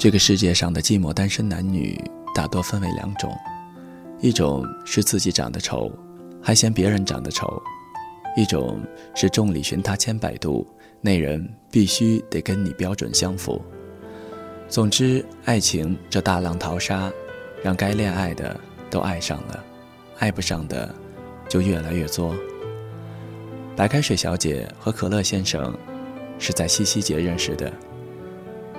这个世界上的寂寞单身男女大多分为两种，一种是自己长得丑，还嫌别人长得丑；一种是众里寻他千百度，那人必须得跟你标准相符。总之，爱情这大浪淘沙，让该恋爱的都爱上了，爱不上的就越来越作。白开水小姐和可乐先生是在七夕节认识的。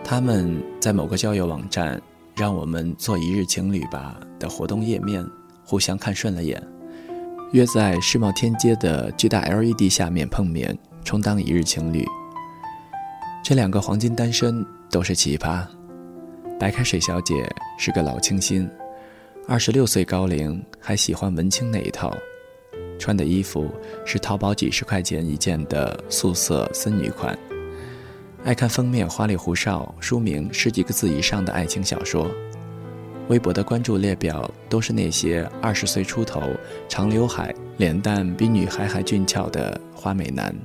他们在某个交友网站“让我们做一日情侣吧”的活动页面互相看顺了眼，约在世贸天阶的巨大 LED 下面碰面，充当一日情侣。这两个黄金单身都是奇葩。白开水小姐是个老清新，二十六岁高龄，还喜欢文青那一套，穿的衣服是淘宝几十块钱一件的素色森女款。爱看封面花里胡哨、书名十几个字以上的爱情小说，微博的关注列表都是那些二十岁出头、长刘海、脸蛋比女孩还俊俏的花美男。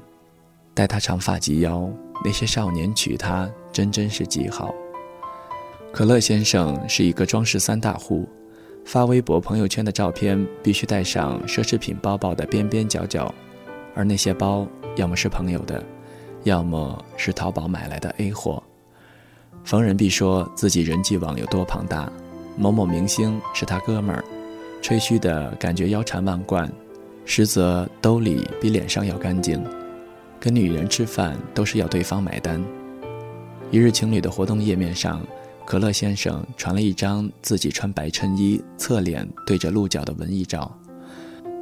待他长发及腰，那些少年娶她真真是极好。可乐先生是一个装饰三大户，发微博朋友圈的照片必须带上奢侈品包包的边边角角，而那些包要么是朋友的。要么是淘宝买来的 A 货，逢人必说自己人际网有多庞大，某某明星是他哥们儿，吹嘘的感觉腰缠万贯，实则兜里比脸上要干净。跟女人吃饭都是要对方买单。一日情侣的活动页面上，可乐先生传了一张自己穿白衬衣、侧脸对着鹿角的文艺照。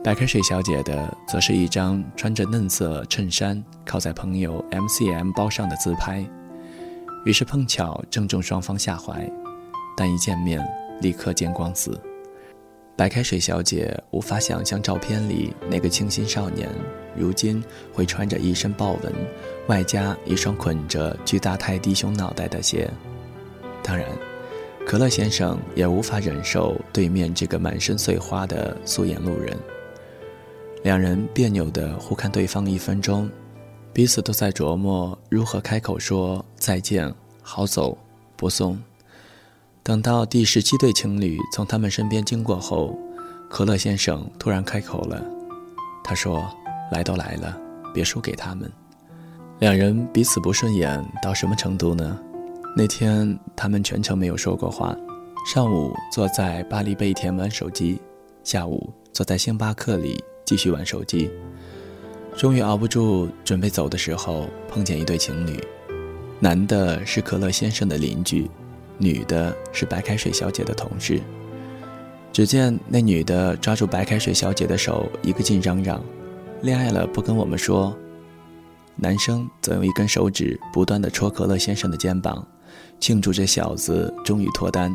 白开水小姐的则是一张穿着嫩色衬衫，靠在朋友 MCM 包上的自拍，于是碰巧正中双方下怀，但一见面立刻见光死。白开水小姐无法想象照片里那个清新少年，如今会穿着一身豹纹，外加一双捆着巨大泰迪熊脑袋的鞋。当然，可乐先生也无法忍受对面这个满身碎花的素颜路人。两人别扭地互看对方一分钟，彼此都在琢磨如何开口说再见、好走、不送。等到第十七对情侣从他们身边经过后，可乐先生突然开口了，他说：“来都来了，别输给他们。”两人彼此不顺眼到什么程度呢？那天他们全程没有说过话，上午坐在巴黎贝甜玩手机，下午坐在星巴克里。继续玩手机，终于熬不住，准备走的时候，碰见一对情侣，男的是可乐先生的邻居，女的是白开水小姐的同事。只见那女的抓住白开水小姐的手，一个劲嚷嚷：“恋爱了不跟我们说。”男生则用一根手指不断的戳可乐先生的肩膀，庆祝这小子终于脱单。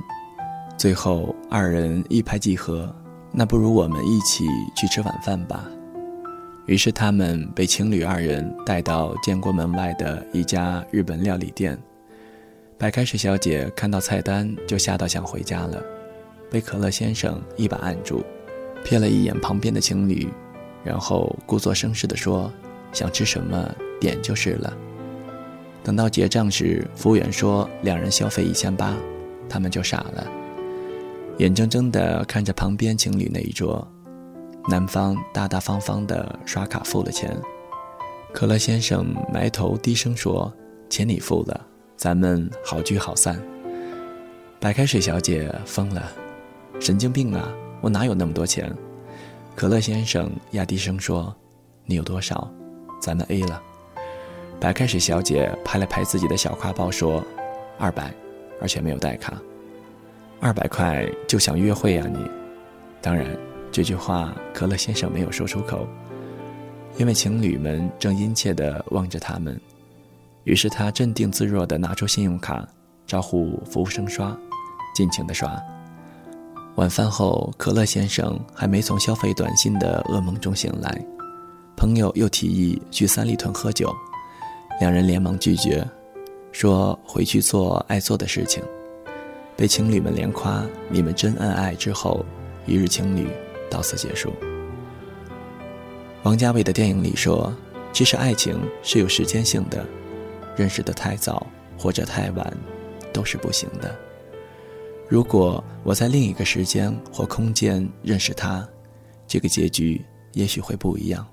最后二人一拍即合。那不如我们一起去吃晚饭吧。于是他们被情侣二人带到建国门外的一家日本料理店。白开水小姐看到菜单就吓到想回家了，被可乐先生一把按住，瞥了一眼旁边的情侣，然后故作绅士地说：“想吃什么点就是了。”等到结账时，服务员说两人消费一千八，他们就傻了。眼睁睁地看着旁边情侣那一桌，男方大大方方地刷卡付了钱，可乐先生埋头低声说：“钱你付了，咱们好聚好散。”白开水小姐疯了，神经病啊！我哪有那么多钱？可乐先生压低声说：“你有多少？咱们 A 了。”白开水小姐拍了拍自己的小挎包说：“二百，而且没有带卡。”二百块就想约会啊你？当然，这句话可乐先生没有说出口，因为情侣们正殷切地望着他们。于是他镇定自若地拿出信用卡，招呼服务生刷，尽情地刷。晚饭后，可乐先生还没从消费短信的噩梦中醒来，朋友又提议去三里屯喝酒，两人连忙拒绝，说回去做爱做的事情。被情侣们连夸“你们真恩爱”之后，一日情侣到此结束。王家卫的电影里说：“其实爱情是有时间性的，认识的太早或者太晚，都是不行的。如果我在另一个时间或空间认识他，这个结局也许会不一样。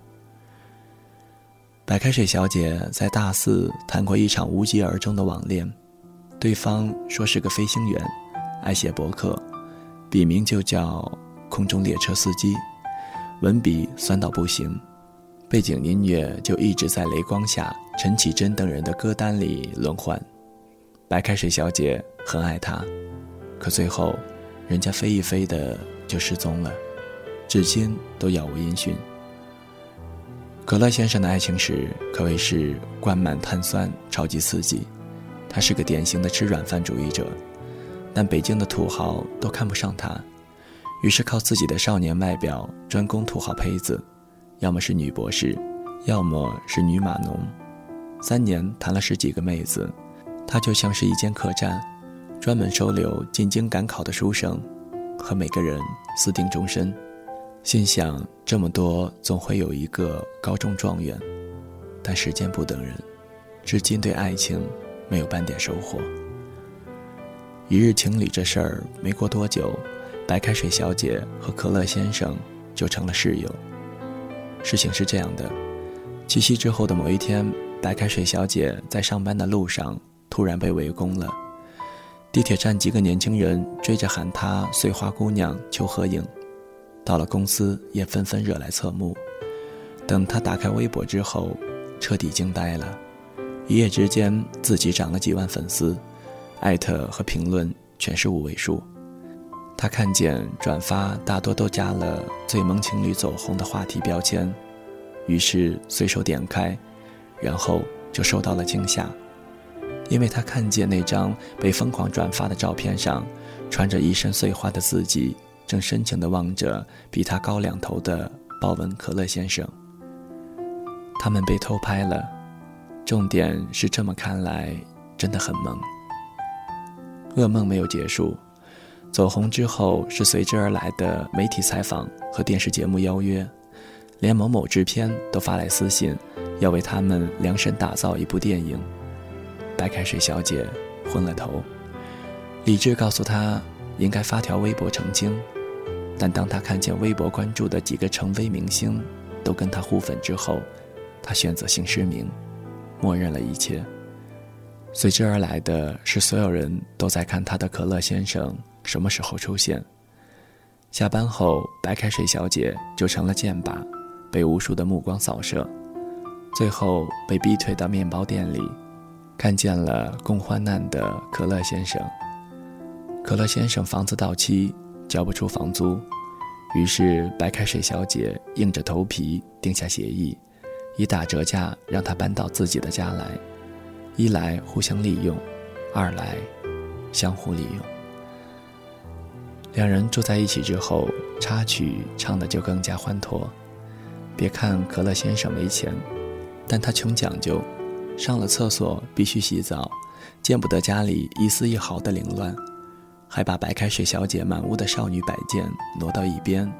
白开水小姐在大四谈过一场无疾而终的网恋，对方说是个飞行员，爱写博客，笔名就叫“空中列车司机”，文笔酸到不行，背景音乐就一直在雷光下、陈绮贞等人的歌单里轮换。白开水小姐很爱他，可最后，人家飞一飞的就失踪了，至今都杳无音讯。可乐先生的爱情史可谓是灌满碳酸，超级刺激。他是个典型的吃软饭主义者，但北京的土豪都看不上他，于是靠自己的少年外表专攻土豪胚子，要么是女博士，要么是女码农。三年谈了十几个妹子，他就像是一间客栈，专门收留进京赶考的书生，和每个人私定终身。心想这么多，总会有一个高中状元，但时间不等人，至今对爱情没有半点收获。一日情侣这事儿没过多久，白开水小姐和可乐先生就成了室友。事情是这样的：七夕之后的某一天，白开水小姐在上班的路上突然被围攻了，地铁站几个年轻人追着喊她“碎花姑娘”求合影。到了公司，也纷纷惹来侧目。等他打开微博之后，彻底惊呆了。一夜之间，自己涨了几万粉丝，艾特和评论全是五位数。他看见转发大多都加了“最萌情侣走红”的话题标签，于是随手点开，然后就受到了惊吓，因为他看见那张被疯狂转发的照片上，穿着一身碎花的自己。正深情地望着比他高两头的豹纹可乐先生。他们被偷拍了，重点是这么看来真的很萌。噩梦没有结束，走红之后是随之而来的媒体采访和电视节目邀约，连某某制片都发来私信，要为他们量身打造一部电影。白开水小姐昏了头，理智告诉她应该发条微博澄清。但当她看见微博关注的几个成微明星都跟她互粉之后，她选择性失明，默认了一切。随之而来的是所有人都在看他的可乐先生什么时候出现。下班后，白开水小姐就成了箭靶，被无数的目光扫射，最后被逼退到面包店里，看见了共患难的可乐先生。可乐先生房子到期。交不出房租，于是白开水小姐硬着头皮定下协议，以打折价让他搬到自己的家来。一来互相利用，二来相互利用。两人住在一起之后，插曲唱的就更加欢脱。别看可乐先生没钱，但他穷讲究，上了厕所必须洗澡，见不得家里一丝一毫的凌乱。还把白开水小姐满屋的少女摆件挪到一边，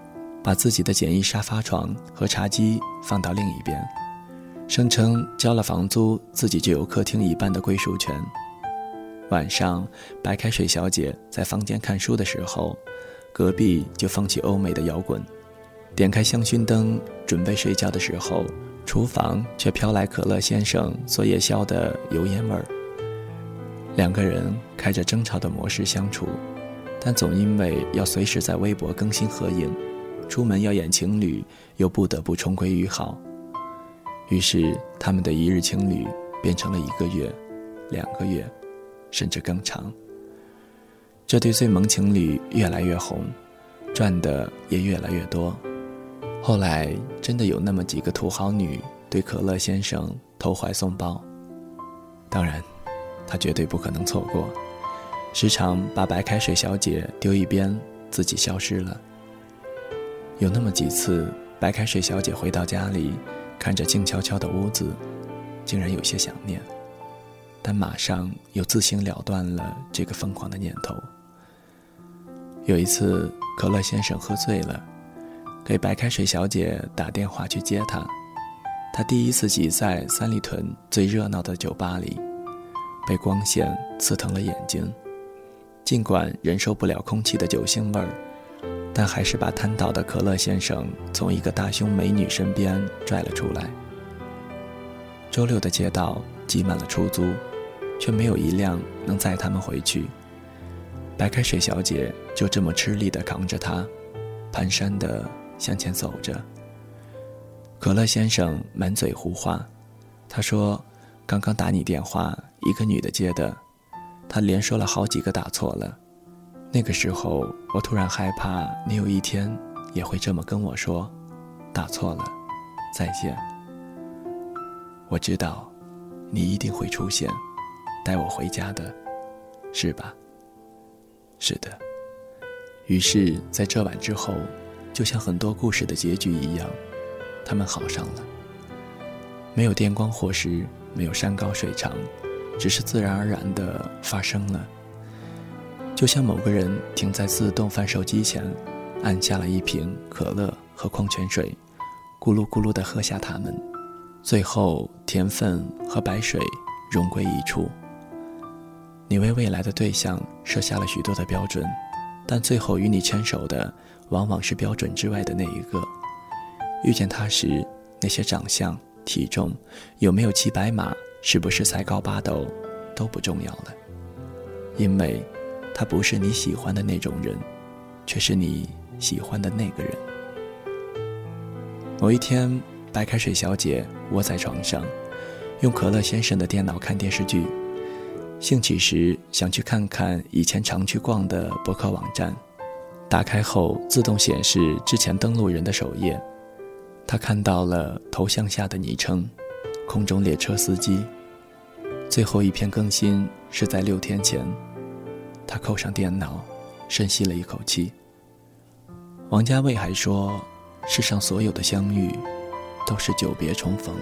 把自己的简易沙发床和茶几放到另一边，声称交了房租，自己就有客厅一半的归属权。晚上，白开水小姐在房间看书的时候，隔壁就放起欧美的摇滚；点开香薰灯准备睡觉的时候，厨房却飘来可乐先生做夜宵的油烟味儿。两个人开着争吵的模式相处，但总因为要随时在微博更新合影，出门要演情侣，又不得不重归于好。于是，他们的一日情侣变成了一个月、两个月，甚至更长。这对最萌情侣越来越红，赚的也越来越多。后来，真的有那么几个土豪女对可乐先生投怀送抱。当然。他绝对不可能错过，时常把白开水小姐丢一边，自己消失了。有那么几次，白开水小姐回到家里，看着静悄悄的屋子，竟然有些想念，但马上又自行了断了这个疯狂的念头。有一次，可乐先生喝醉了，给白开水小姐打电话去接他。他第一次挤在三里屯最热闹的酒吧里。被光线刺疼了眼睛。尽管忍受不了空气的酒腥味儿，但还是把瘫倒的可乐先生从一个大胸美女身边拽了出来。周六的街道挤满了出租，却没有一辆能载他们回去。白开水小姐就这么吃力地扛着他，蹒跚地向前走着。可乐先生满嘴胡话，他说：“刚刚打你电话，一个女的接的。”他连说了好几个打错了。那个时候，我突然害怕你有一天也会这么跟我说：“打错了，再见。”我知道，你一定会出现，带我回家的，是吧？是的。于是，在这晚之后，就像很多故事的结局一样，他们好上了。没有电光火石，没有山高水长，只是自然而然的发生了。就像某个人停在自动贩售机前，按下了一瓶可乐和矿泉水，咕噜咕噜地喝下它们。最后，甜分和白水融归一处。你为未来的对象设下了许多的标准，但最后与你牵手的，往往是标准之外的那一个。遇见他时，那些长相、体重、有没有骑白马、是不是才高八斗，都不重要了，因为，他不是你喜欢的那种人，却是你喜欢的那个人。某一天。白开水小姐窝在床上，用可乐先生的电脑看电视剧。兴起时想去看看以前常去逛的博客网站，打开后自动显示之前登录人的首页。他看到了头像下的昵称“空中列车司机”。最后一篇更新是在六天前。他扣上电脑，深吸了一口气。王家卫还说：“世上所有的相遇。”都是久别重逢。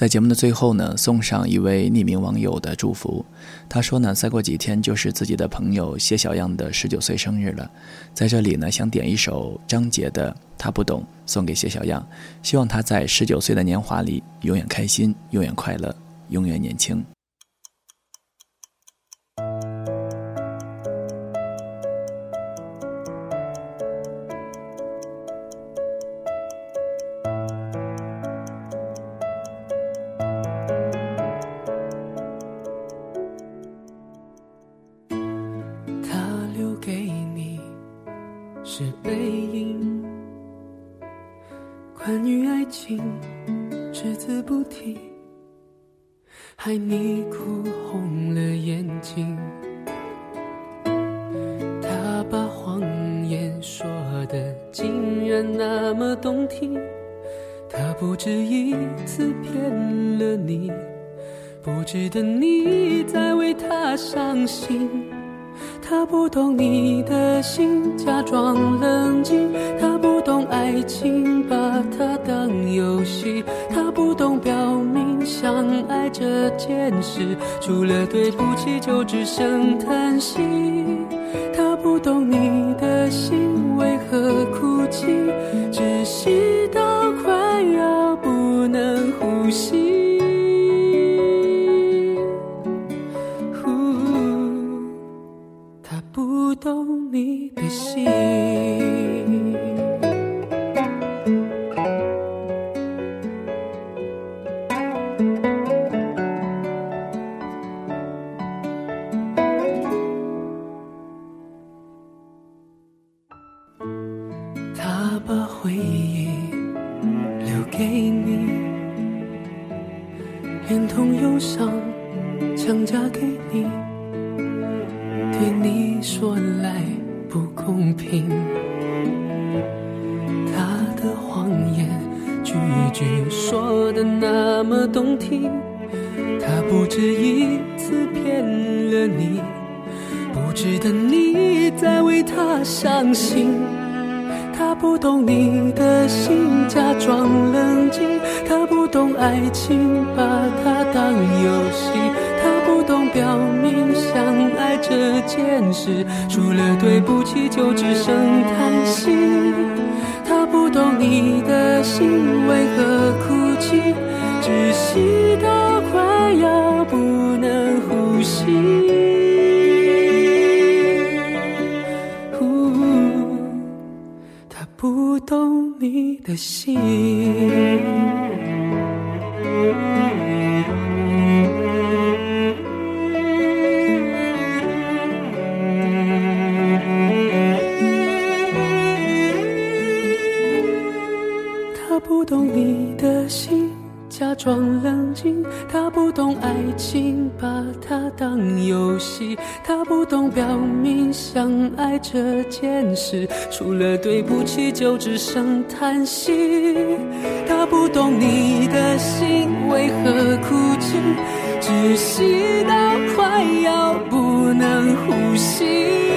在节目的最后呢，送上一位匿名网友的祝福。他说呢，再过几天就是自己的朋友谢小样的十九岁生日了，在这里呢，想点一首张杰的《他不懂》送给谢小样，希望他在十九岁的年华里永远开心，永远快乐，永远年轻。动听，他不止一次骗了你，不值得你再为他伤心。他不懂你的心，假装冷静。他不懂爱情，把它当游戏。他不懂表明相爱这件事，除了对不起就只剩叹息。他不懂你的心为何哭给你。连同忧伤强加给你。对你说来不公平。他的谎言句句说的那么动听。他不止一次骗了你。不值得你再为他伤心。不懂你的心，假装冷静。他不懂爱情，把它当游戏。他不懂表明相爱这件事，除了对不起就只剩叹息。他不懂你的心为何哭泣，窒息到快要不能呼吸。懂你的心，他不懂你的心。假装冷静，他不懂爱情，把它当游戏。他不懂表明相爱这件事，除了对不起就只剩叹息。他不懂你的心为何哭泣，窒息到快要不能呼吸。